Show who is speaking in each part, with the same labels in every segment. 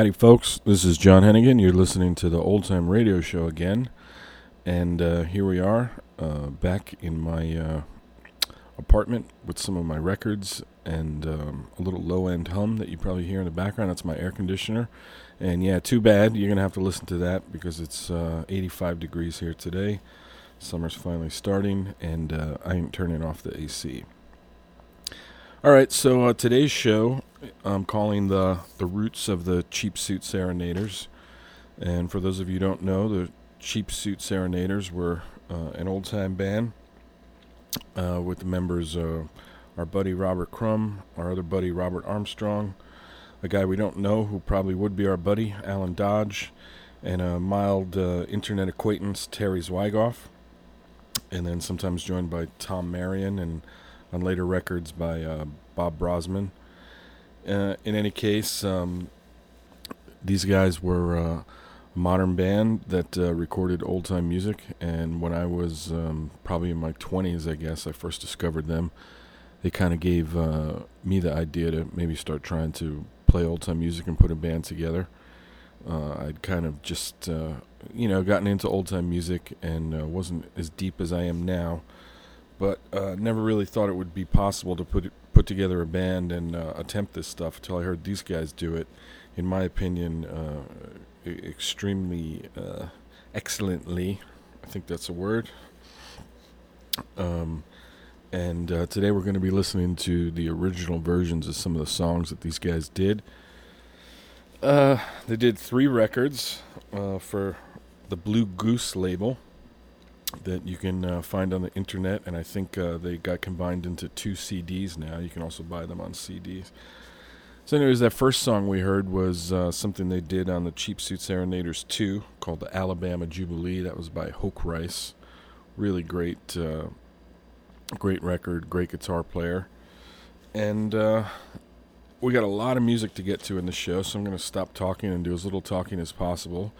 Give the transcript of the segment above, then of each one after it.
Speaker 1: Howdy, folks. This is John Heneghan. You're listening to the Old Time Radio Show again. And uh, here we are, uh, back in my uh, apartment with some of my records and um, a little low end hum that you probably hear in the background. That's my air conditioner. And yeah, too bad. You're going to have to listen to that because it's uh, 85 degrees here today. Summer's finally starting, and uh, I ain't turning off the AC. All right, so uh, today's show I'm calling the the roots of the Cheap Suit Serenaders. And for those of you who don't know, the Cheap Suit Serenaders were uh, an old time band uh, with the members uh, our buddy Robert Crumb, our other buddy Robert Armstrong, a guy we don't know who probably would be our buddy Alan Dodge, and a mild uh, internet acquaintance Terry Zwigoff, and then sometimes joined by Tom Marion and on later records by uh, Bob Brozman. Uh, in any case, um, these guys were uh, a modern band that uh, recorded old time music, and when I was um, probably in my 20s, I guess, I first discovered them. They kind of gave uh, me the idea to maybe start trying to play old time music and put a band together. Uh, I'd kind of just, uh, you know, gotten into old time music and uh, wasn't as deep as I am now, but uh, never really thought it would be possible to put put together a band and uh, attempt this stuff until I heard these guys do it. In my opinion, uh, extremely uh, excellently. I think that's a word. Um, and uh, today we're going to be listening to the original versions of some of the songs that these guys did. Uh, they did three records uh, for the Blue Goose label that you can uh, find on the internet, and I think uh, they got combined into two CDs now. You can also buy them on CDs. So, anyways, that first song we heard was uh, something they did on the Cheap Suit Serenaders 2 called the Alabama Jubilee. That was by Hoke Rice. Really great, uh, great record, great guitar player. And uh, we got a lot of music to get to in the show, so I'm going to stop talking and do as little talking as possible.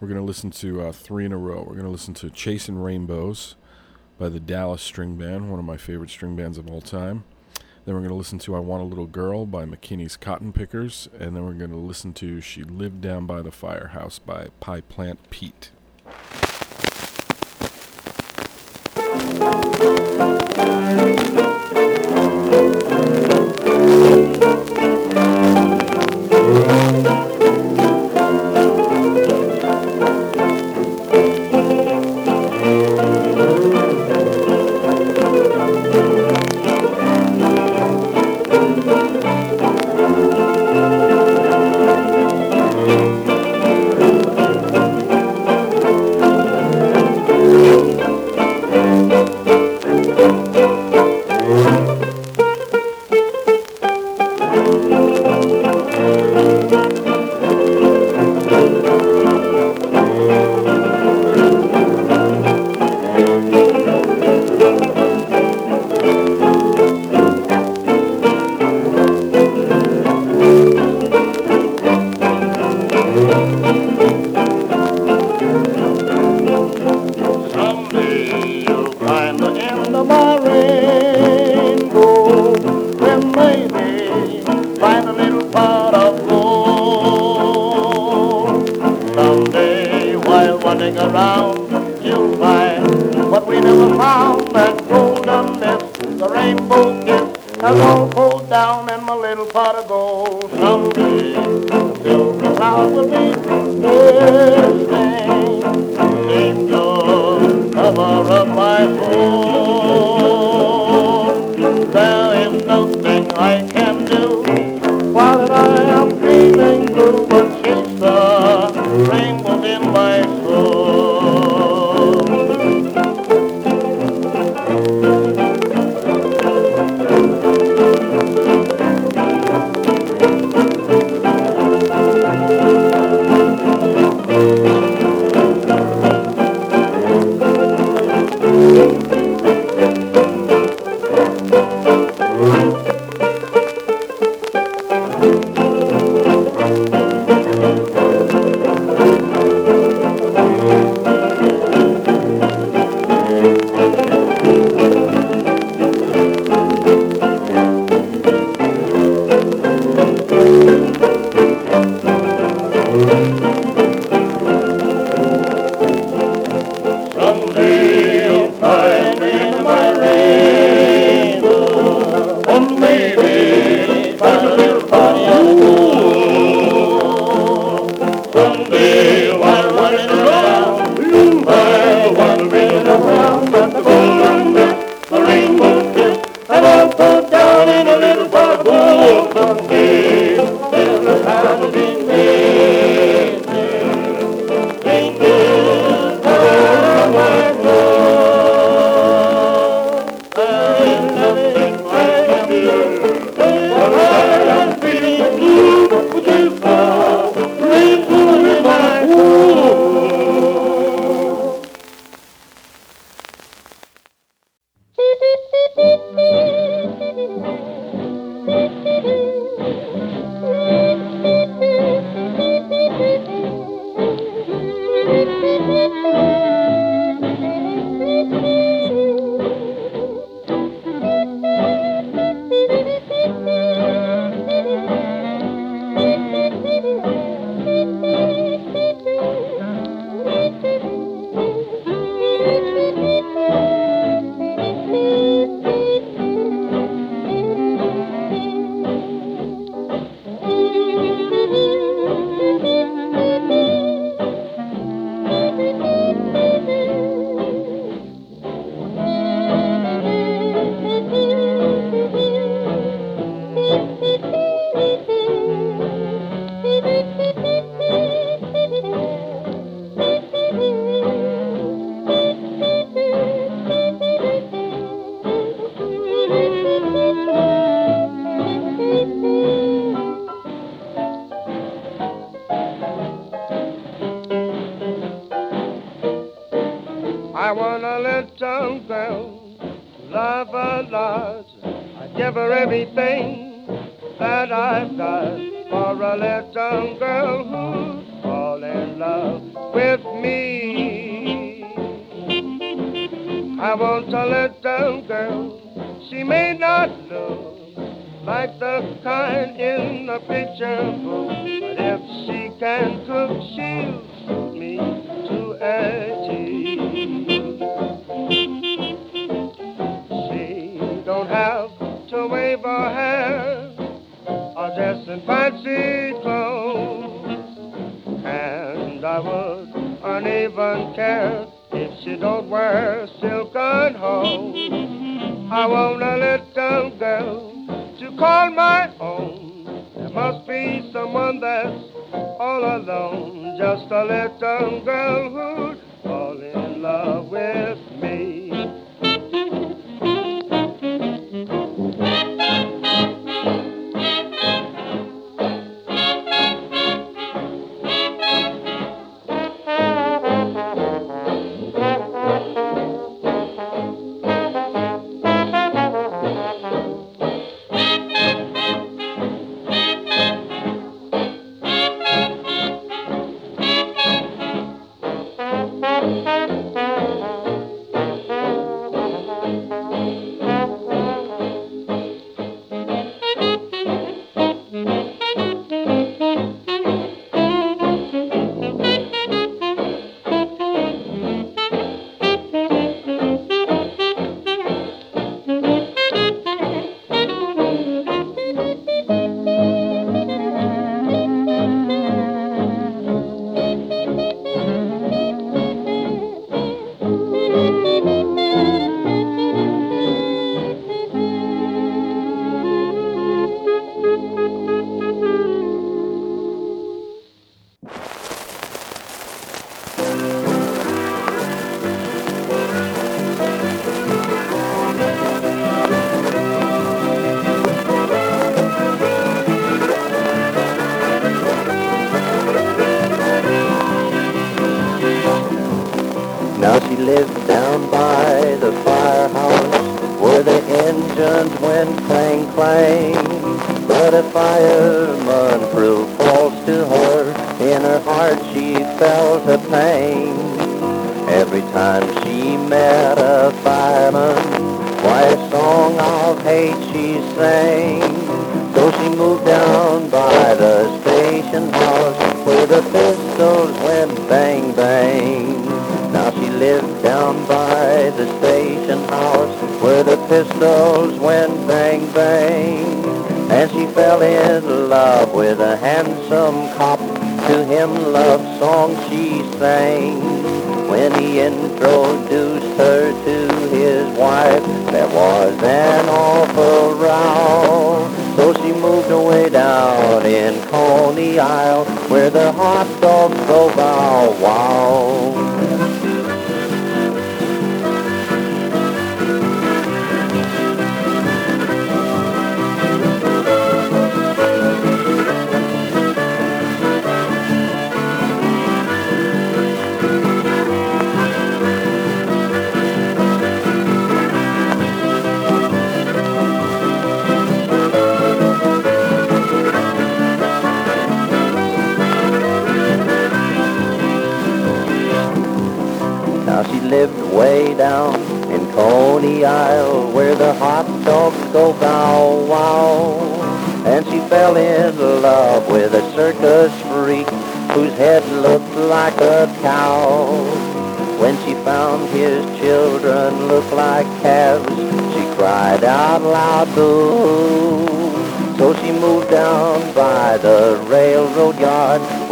Speaker 1: We're going to listen to uh, three in a row. We're going to listen to Chasing Rainbows by the Dallas String Band, one of my favorite string bands of all time.
Speaker 2: Then we're going to listen to I Want a Little Girl by McKinney's Cotton Pickers. And then we're going to listen to She Lived Down by the Firehouse by Pie Plant Pete.
Speaker 3: Uneven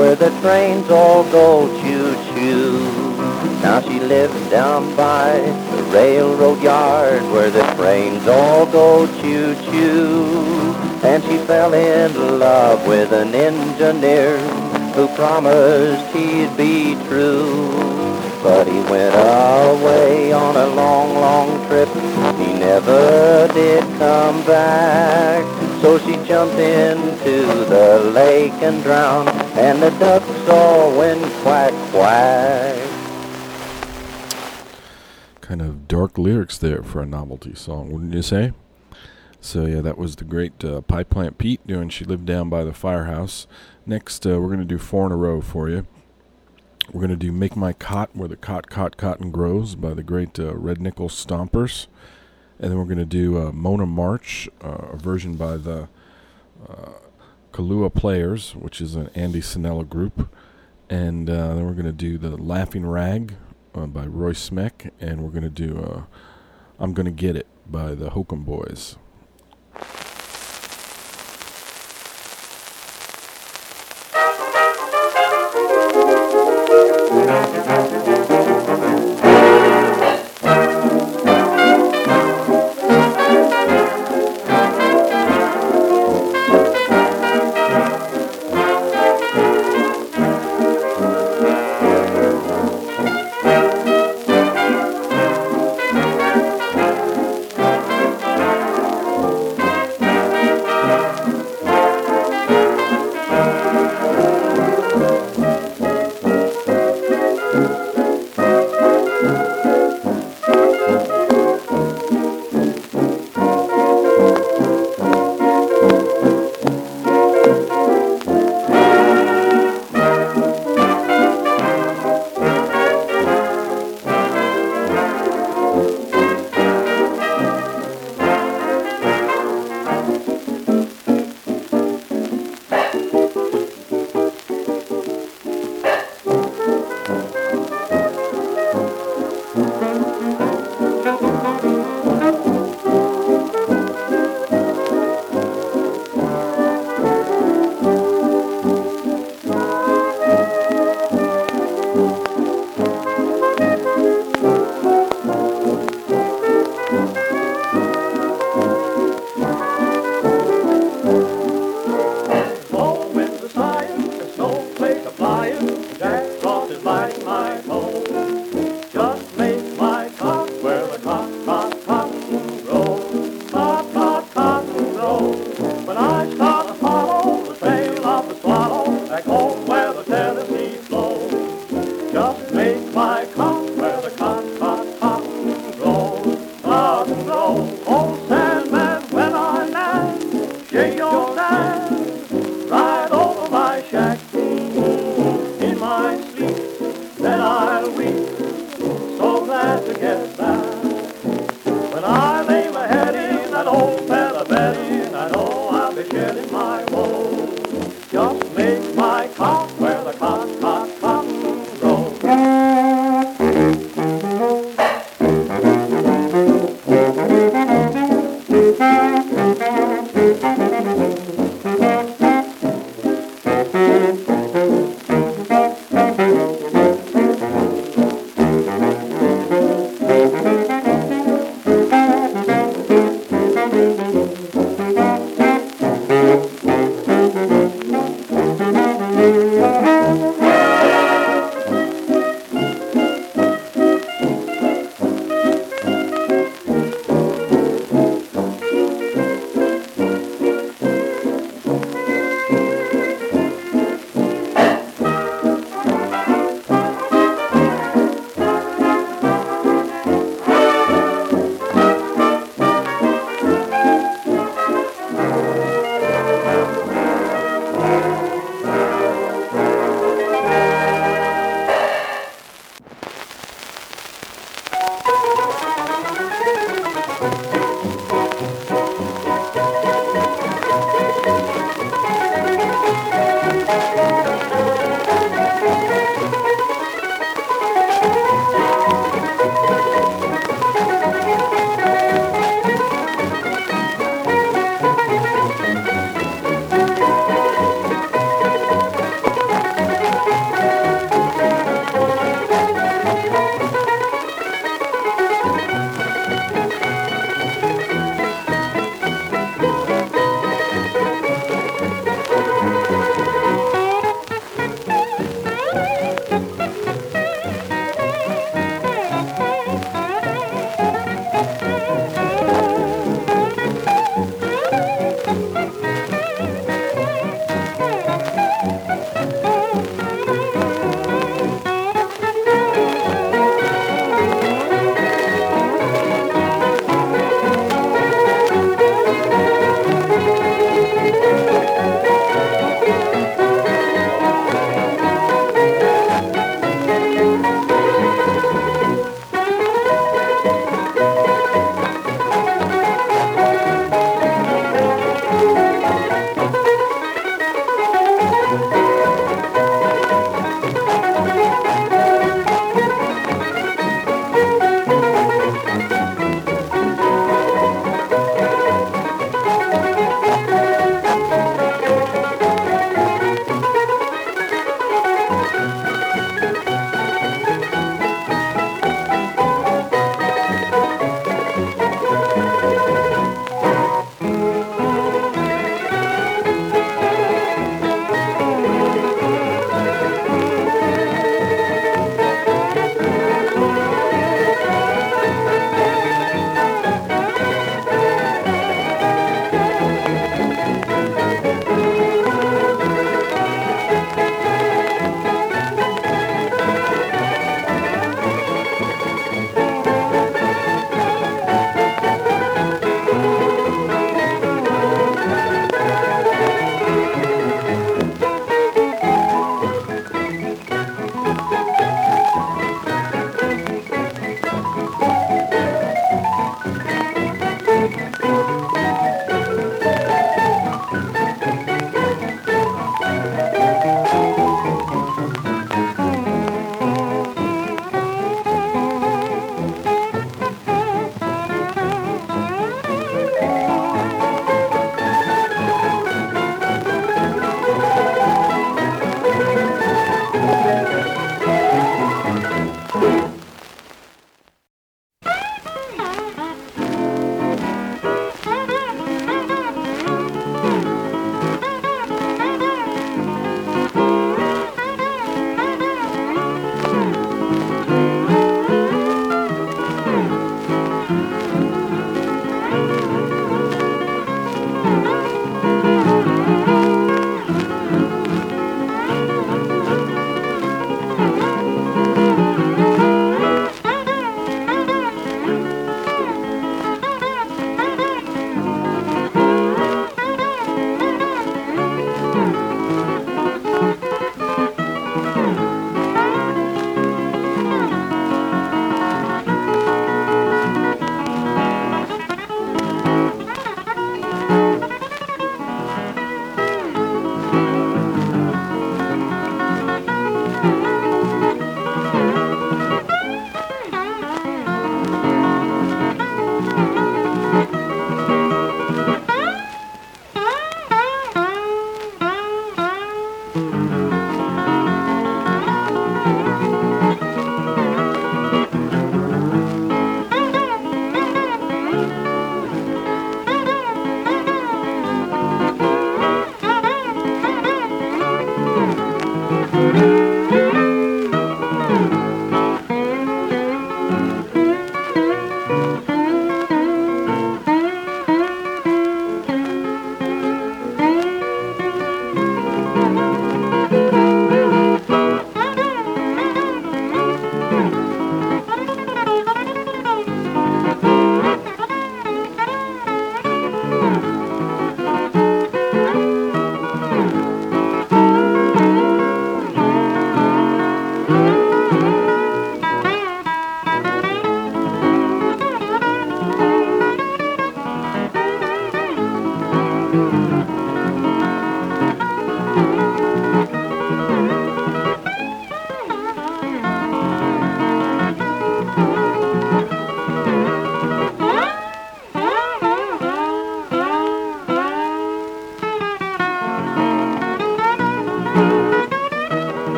Speaker 4: where the trains all go choo-choo. Now she lives down by the railroad yard where the trains all go choo-choo. And she fell in love with an engineer who promised he'd be true. But he went away on a long, long trip. He never did come back. So she jumped into the lake and drowned, and the ducks all went quack quack.
Speaker 1: Kind of dark lyrics there for a novelty song, wouldn't you say? So yeah, that was the great uh, Pie Plant Pete doing "She Lived Down by the Firehouse." Next, uh, we're gonna do four in a row for you. We're gonna do "Make My Cot," where the cot, cot, cotton grows by the great uh, Red Nickel Stompers,
Speaker 5: and then we're gonna do uh, "Mona March," uh, a version by the uh, Kalua Players, which is an Andy Sannella group. And uh, then we're going to do The Laughing Rag uh, by Roy Smeck. And we're going to do uh, I'm Going to Get It by the Hokum Boys.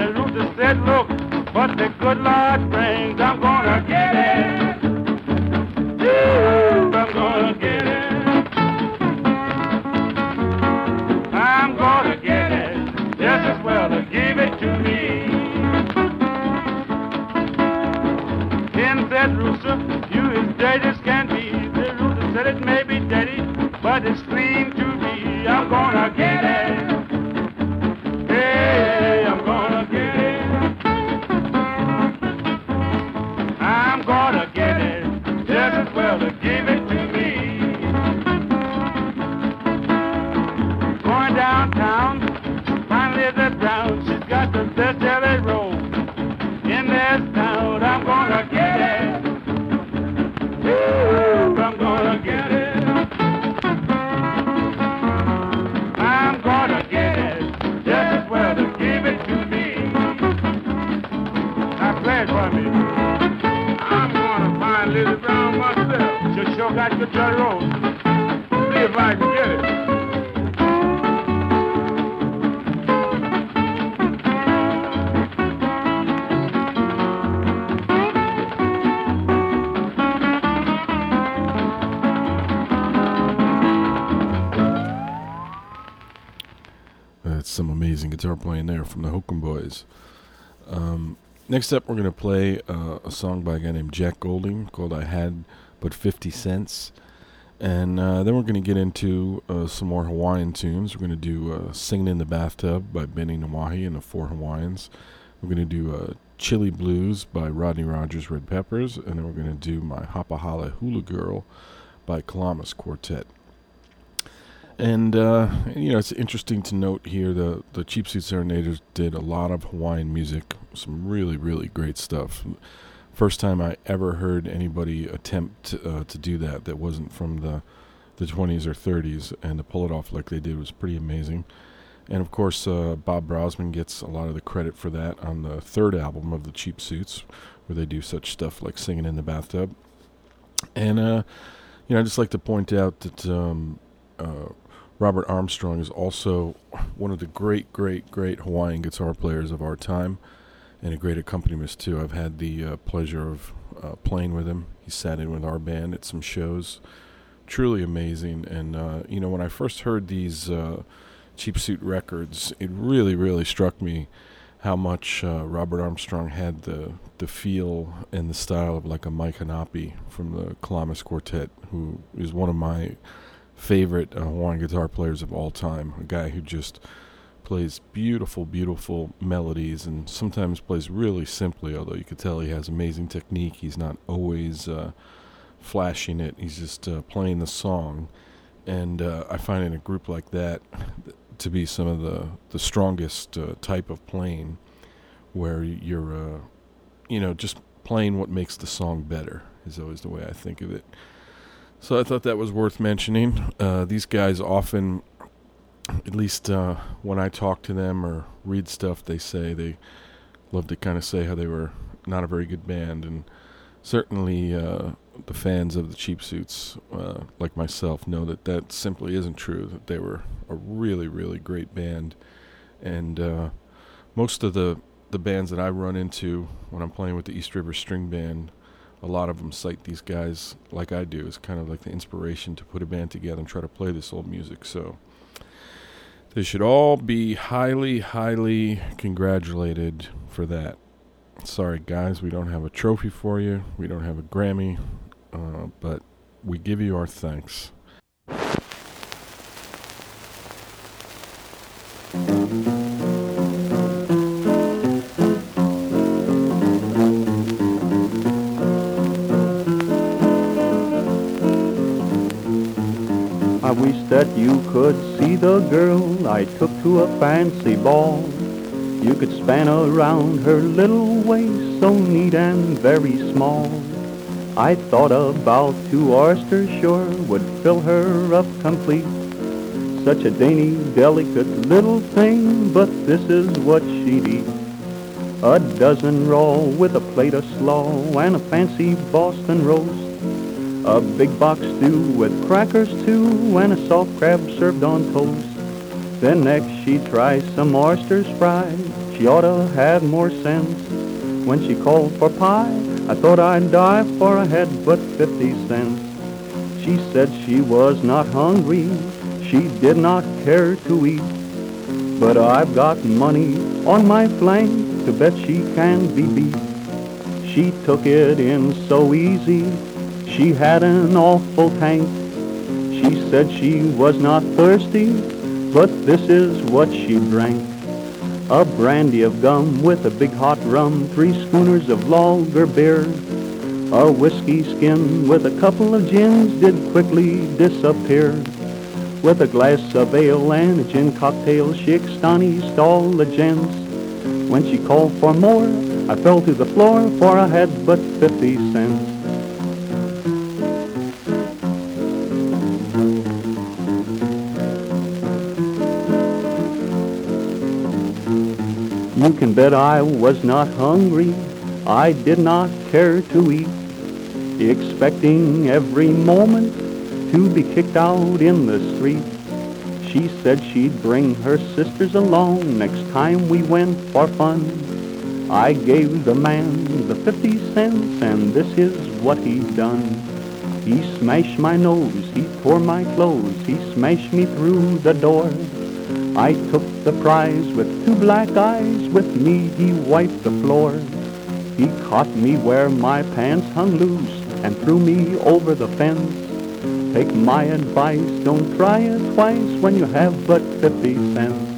Speaker 6: The
Speaker 7: rooster said, look, but the good Lord brings, I'm gonna get it. I'm gonna get it. I'm gonna get it. Just as well to give it to me. Then said Rooster, you as as can be. The Rooster said it may be dirty, but it's clean to me. I'm gonna get it. Good. See if I can get it.
Speaker 1: That's some amazing guitar playing there from the Hokum Boys. Um, next up, we're going to play uh, a song by a guy named Jack Golding called I Had But 50 Cents. And uh, then we're going to get into uh, some more Hawaiian tunes. We're going to do uh, Singing in the Bathtub by Benny Nawahi and the Four Hawaiians. We're going to do uh, Chili Blues by Rodney Rogers Red Peppers. And then we're going to do My Hapa Haole Hula Girl by Kalamas Quartet. And uh, you know, it's interesting to note here the the Cheap Suit Serenaders did a lot of Hawaiian music, some really really great stuff. First time I ever heard anybody attempt to, uh, to do that that wasn't from the the 20s or 30s, and to pull it off like they did was pretty amazing. And of course, uh, Bob Brozman gets a lot of the credit for that on the third album of the Cheap Suits, where they do such stuff like singing in the bathtub. And uh, you know, I just like to point out that. Um, uh, Robert Armstrong is also one of the great, great, great Hawaiian guitar players of our time, and a great accompanist too. I've had the uh, pleasure of uh, playing with him. He sat in with our band at some shows. Truly amazing. And uh, you know, when I first heard these uh, Cheap Suit records, it really, really struck me how much uh, Robert Armstrong had the the feel and the style of like a Mike Hanapi from the Kalamas Quartet, who is one of my favorite uh, Hawaiian guitar players of all time. A guy who just plays beautiful, beautiful melodies and sometimes plays really simply, although you could tell he has amazing technique. He's not always uh, flashing it, he's just uh, playing the song. And uh, I find in a group like that to be some of the, the strongest uh, type of playing where you're, uh, you know, just playing what makes the song better is always the way I think of it. So I thought that was worth mentioning. Uh, these guys often, at least uh, when I talk to them or read stuff, they say they love to kind of say how they were not a very good band, and certainly uh, the fans of the Cheap Suits, uh, like myself, know that that simply isn't true. That they were a really, really great band, and uh, most of the the bands that I run into when I'm playing with the East River String Band a lot of them cite these guys like I do as kind of like the inspiration to put a band together and try to play this old music. So they should all be highly, highly congratulated for that. Sorry, guys, we don't have a trophy for you. We don't have a Grammy, uh, but we give you our thanks.
Speaker 8: The girl I took to a fancy ball. You could span around her little waist, so neat and very small. I thought about two oysters sure would fill her up complete. Such a dainty, delicate little thing, but this is what she'd eat. A dozen raw with a plate of slaw and a fancy Boston roast. A big box stew with crackers too and a soft crab served on toast. Then next she tries some oysters fried. She oughta had more sense. When she called for pie, I thought I'd die for I had but 50 cents. She said she was not hungry. She did not care to eat. But I've got money on my flank to bet she can be beat. She took it in so easy. She had an awful tank. She said she was not thirsty, but this is what she drank. A brandy of gum with a big hot rum, three schooners of lager beer. A whiskey skin with a couple of gins did quickly disappear. With a glass of ale and a gin cocktail, she astonished all the gents. When she called for more, I fell to the floor, for I had but 50 cents. Can bet I was not hungry. I did not care to eat, expecting every moment to be kicked out in the street. She said she'd bring her sisters along next time we went for fun. I gave the man the 50 cents, and this is what he done. He smashed my nose, he tore my clothes, he smashed me through the door. I took the prize with two black eyes, with me he wiped the floor. He caught me where my pants hung loose and threw me over the fence. Take my advice, don't try it twice when you have but 50 cents.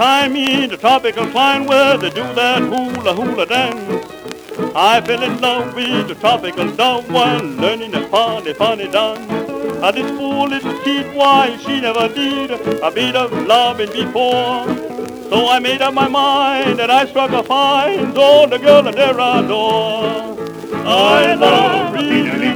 Speaker 9: Time in the tropical climate where they do that hula hula dance. I fell in love with the tropical dove while learning a funny, funny dance. This fool little kid, why she never did a bit of loving before. So I made up my mind that I struck a fine, so the girl that there adore. I love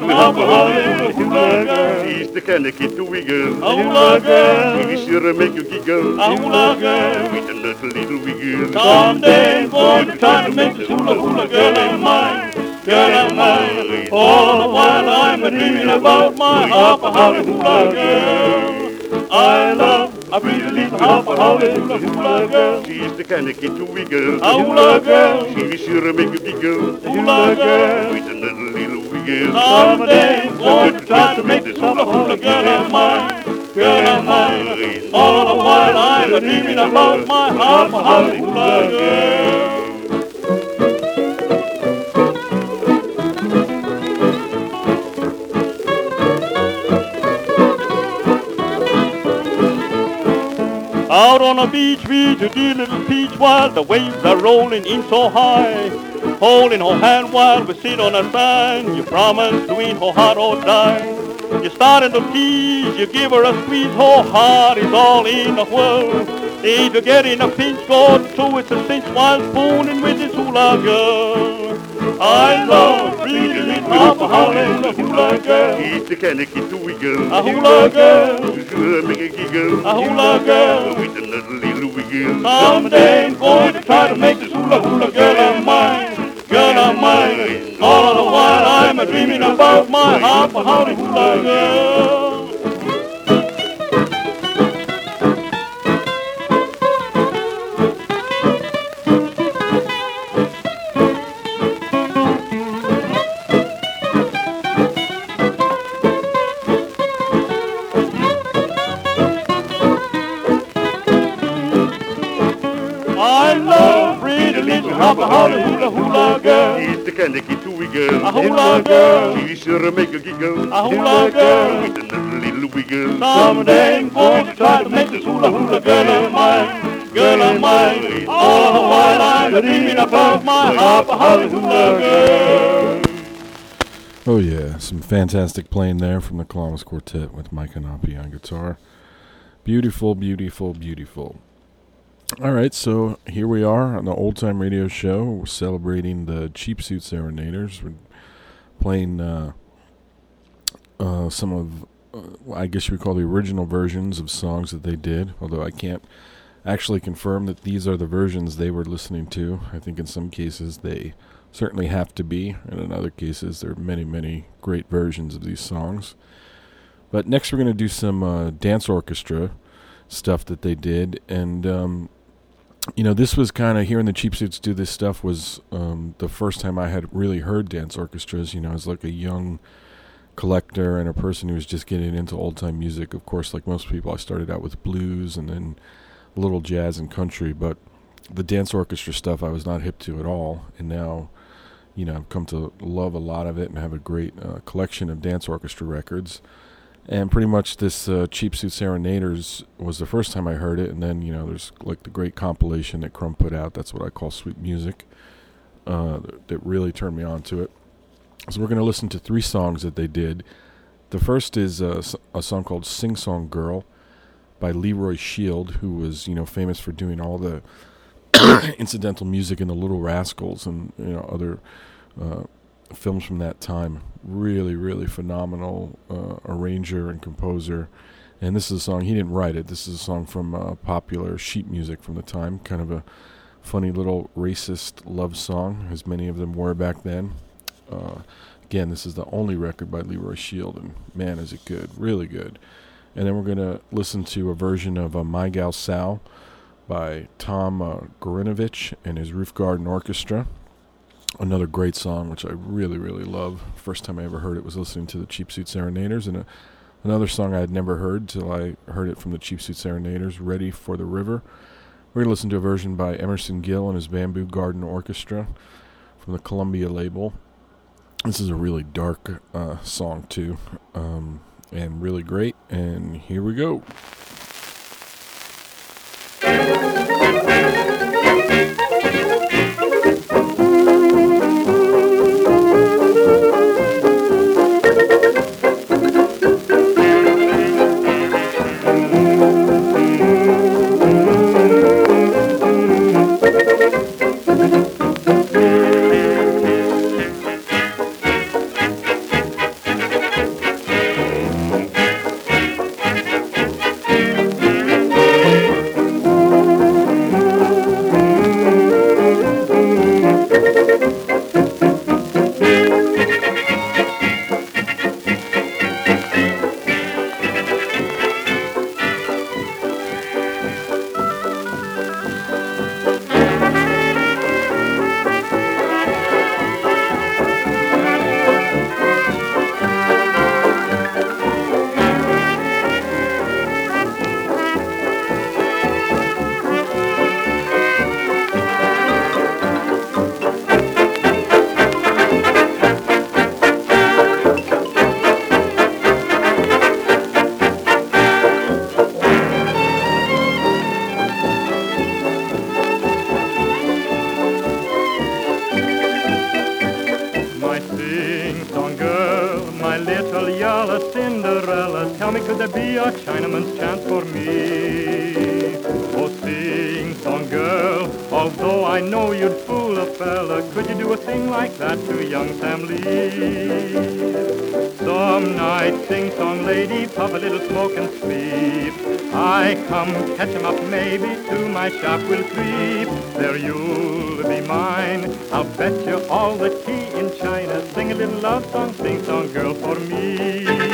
Speaker 9: really alcoholic hula girl.
Speaker 10: She's the kind of kid to wiggle.
Speaker 9: A hula girl.
Speaker 10: We sure make you giggle. With a little, little wiggle.
Speaker 9: Someday going to try to make this hula hula girl of mine, girl of mine. All the while I'm dreaming about my alcoholic hula girl. I love a pretty little alcoholic hula hula girl.
Speaker 10: She's the kind of kid to wiggle.
Speaker 9: A hula girl.
Speaker 10: She will sure make you giggle.
Speaker 9: Hula girl.
Speaker 10: With a wiggle.
Speaker 9: Someday going to try to make this hula hula girl of mine, girl of mine. All the while I'm dreaming about my alcoholic hula girl. Out on the beach with your dear little peach while the waves are rolling in so high. Holding her hand while we sit on the sand. You promise to eat her heart or die. You starting to tease, you give her a squeeze, her heart is all in the whirl. If you get in a pinch, go to it a cinch while spooning with this hula girl. I love pretty little alcoholic hula girl.
Speaker 10: She's the kind of kid to wiggle.
Speaker 9: A hula girl.
Speaker 10: We sure make you giggle.
Speaker 9: A hula girl.
Speaker 10: With a little, little wiggle.
Speaker 9: Someday I'm going to try to make this hula hula girl of mine, of mine. All the while I'm a dreaming about my alcoholic hula girl. Hula girl.
Speaker 10: Will sure make you giggle.
Speaker 9: A hula girl.
Speaker 10: With a little, wiggle.
Speaker 9: Someday I'm going to try to make this hula hula girl of mine, girl of mine. All the while I'm dreaming about my alcoholic hula girl.
Speaker 1: Oh yeah, some fantastic playing there from the Kalama's Quartet with Mike Hanapi on guitar. Beautiful, beautiful, beautiful. All right, so here we are on the Old Time Radio Show. We're celebrating the Cheap Suit Serenaders. We're playing uh, uh, some of, uh, I guess you would call the original versions of songs that they did, although I can't actually confirm that these are the versions they were listening to. I think in some cases they certainly have to be, and in other cases there are many, many great versions of these songs. But next we're going to do some uh, dance orchestra stuff that they did, and um, you know this was kind of hearing the Cheap Suits do this stuff was um, the first time I had really heard dance orchestras. You know, as like a young collector and a person who was just getting into old time music. Of course, like most people, I started out with blues and then a little jazz and country, but the dance orchestra stuff I was not hip to at all, and now. You know, I've come to love a lot of it and have a great uh, collection of dance orchestra records. And pretty much this uh, Cheap Suit Serenaders was the first time I heard it, and then you know there's like the great compilation that Crumb put out. That's what I call sweet music. Uh, that, really turned me on to it. So we're going to listen to three songs that they did. The first is a song called "Sing Song Girl" by Leroy Shield, who was you know famous for doing all the incidental music in the Little Rascals and you know other uh, films from that time. Really, really phenomenal uh, arranger and composer. And this is a song he didn't write it. This is a song from uh, popular sheet music from the time. Kind of a funny little racist love song, as many of them were back then. Uh, again, this is the only record by Leroy Shield, and man, is it good! Really good. And then we're gonna listen to a version of uh, "My Gal Sal" by Tom uh, Gerunovich and his Roof Garden Orchestra. Another great song, which I really, really love. First time I ever heard it was listening to the Cheap Suit Serenaders, and a, another song I had never heard till I heard it from the Cheap Suit Serenaders, "Ready for the River." We're gonna listen to a version by Emerson Gill and his Bamboo Garden Orchestra from the Columbia label. This is a really dark uh, song too, um, and really great. And here we go.
Speaker 11: Night, sing-song lady, puff a little smoke and sleep. I come catch 'em up, maybe to my shop will creep. There you'll be mine. I'll bet you all the tea in China. Sing a little love song, sing-song girl for me.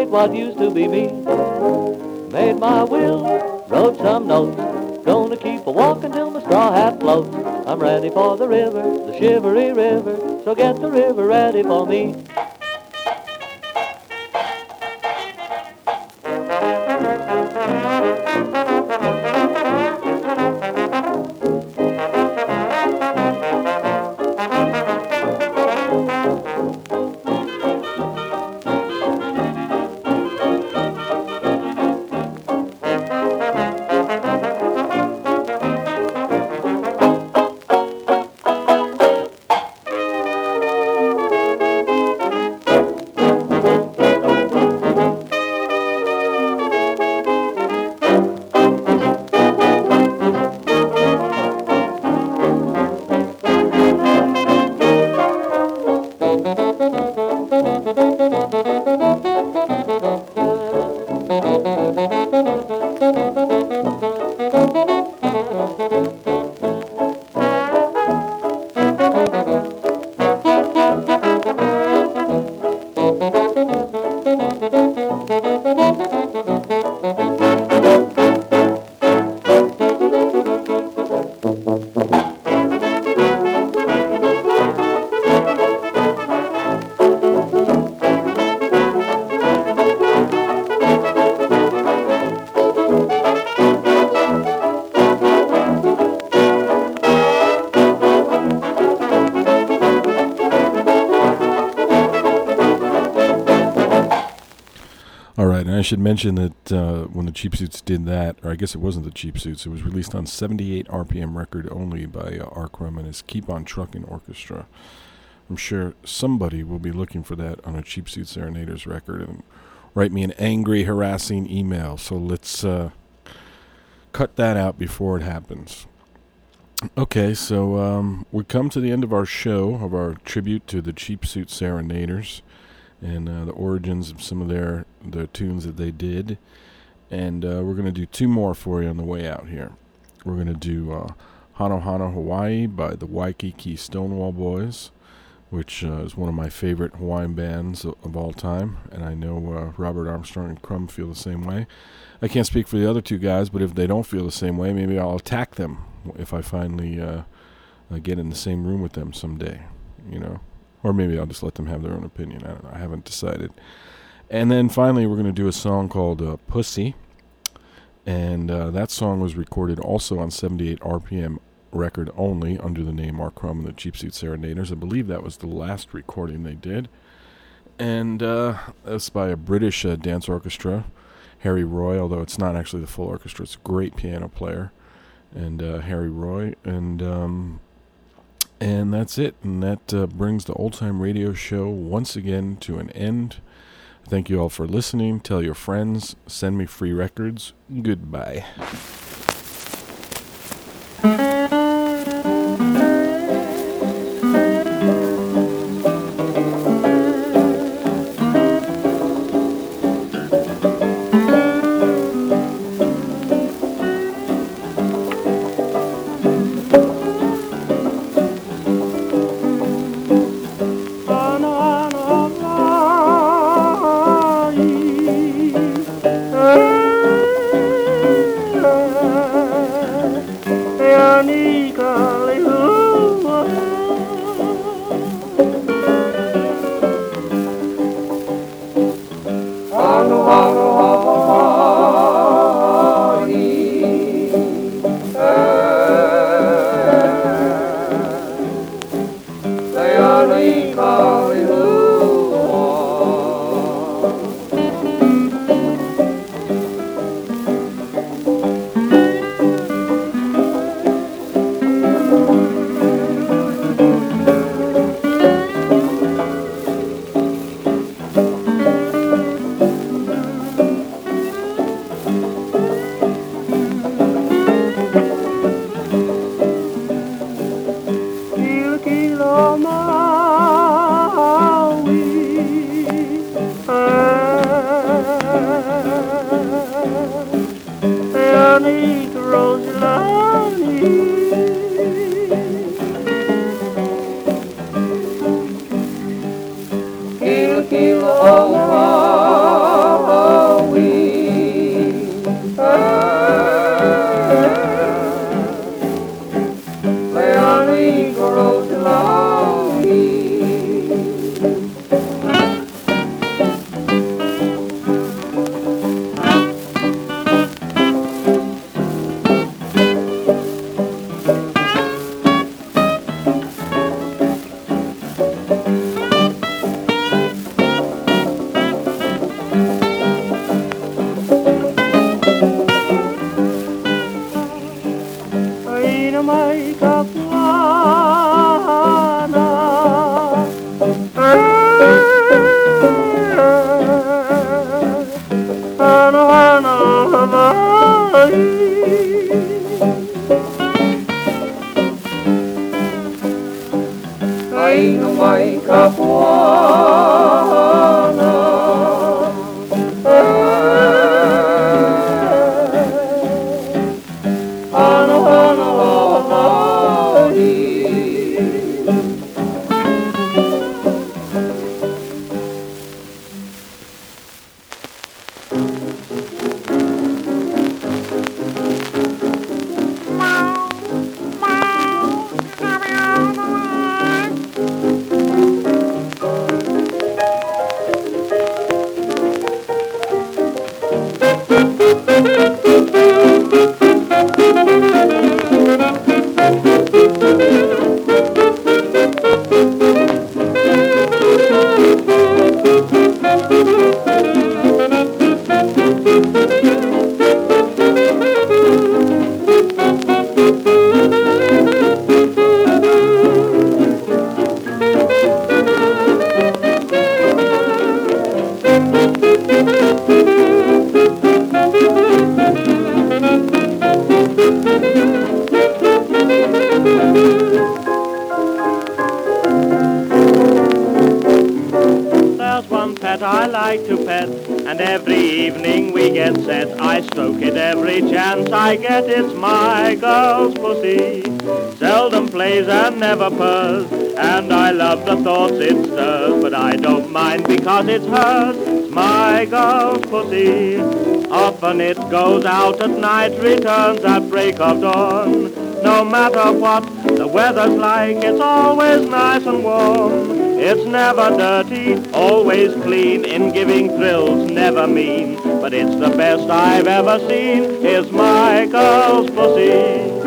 Speaker 12: Indicate what used to be me. Made my will, wrote some notes, gonna keep a walking till my straw hat floats. I'm ready for the river, the shivery river, so get the river ready for me.
Speaker 1: Should mention that uh, when the Cheap Suits did that, or I guess it wasn't the Cheap Suits, it was released on 78 RPM record only by uh, R. Crumb and his Keep On Truckin' Orchestra. I'm sure somebody will be looking for that on a Cheap Suit Serenaders record and write me an angry, harassing email. So let's uh, cut that out before it happens. Okay, so um, we come to the end of our show, of our tribute to the Cheap Suit Serenaders and uh, the origins of some of their the tunes that they did. And uh, we're going to do two more for you on the way out here. We're going to do uh, Hano Hano Hawaii by the Waikiki Stonewall Boys, which uh, is one of my favorite Hawaiian bands of, of all time. And I know uh, Robert Armstrong and Crumb feel the same way. I can't speak for the other two guys, but if they don't feel the same way, maybe I'll attack them if I finally uh, uh, get in the same room with them someday, you know. Or maybe I'll just let them have their own opinion. I don't know. I haven't decided. And then finally, we're going to do a song called uh, Pussy. And uh, that song was recorded also on 78 RPM record only under the name R. Crumb and the Cheap Suit Serenaders. I believe that was the last recording they did. And uh, that's by a British uh, dance orchestra, Harry Roy, although it's not actually the full orchestra. It's a great piano player. And uh, Harry Roy. And. Um, and that's it. And that uh, brings the Old Time Radio Show once again to an end. Thank you all for listening. Tell your friends. Send me free records. Goodbye.
Speaker 2: It goes out at night, returns at break of dawn. No matter what the weather's like, it's always nice and warm. It's never dirty, always clean, in giving thrills, never mean. But it's the best I've ever seen, is my girl's pussy.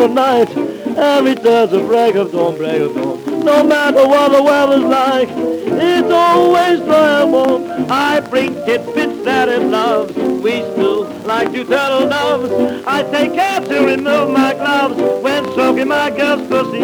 Speaker 2: Out at night, returns a break of dawn, break of dawn. No matter what the weather's like, it's always dry and warm. I bring tidbits that it loves. We still like two turtle doves. I take care to remove my gloves when stroking my girl's pussy.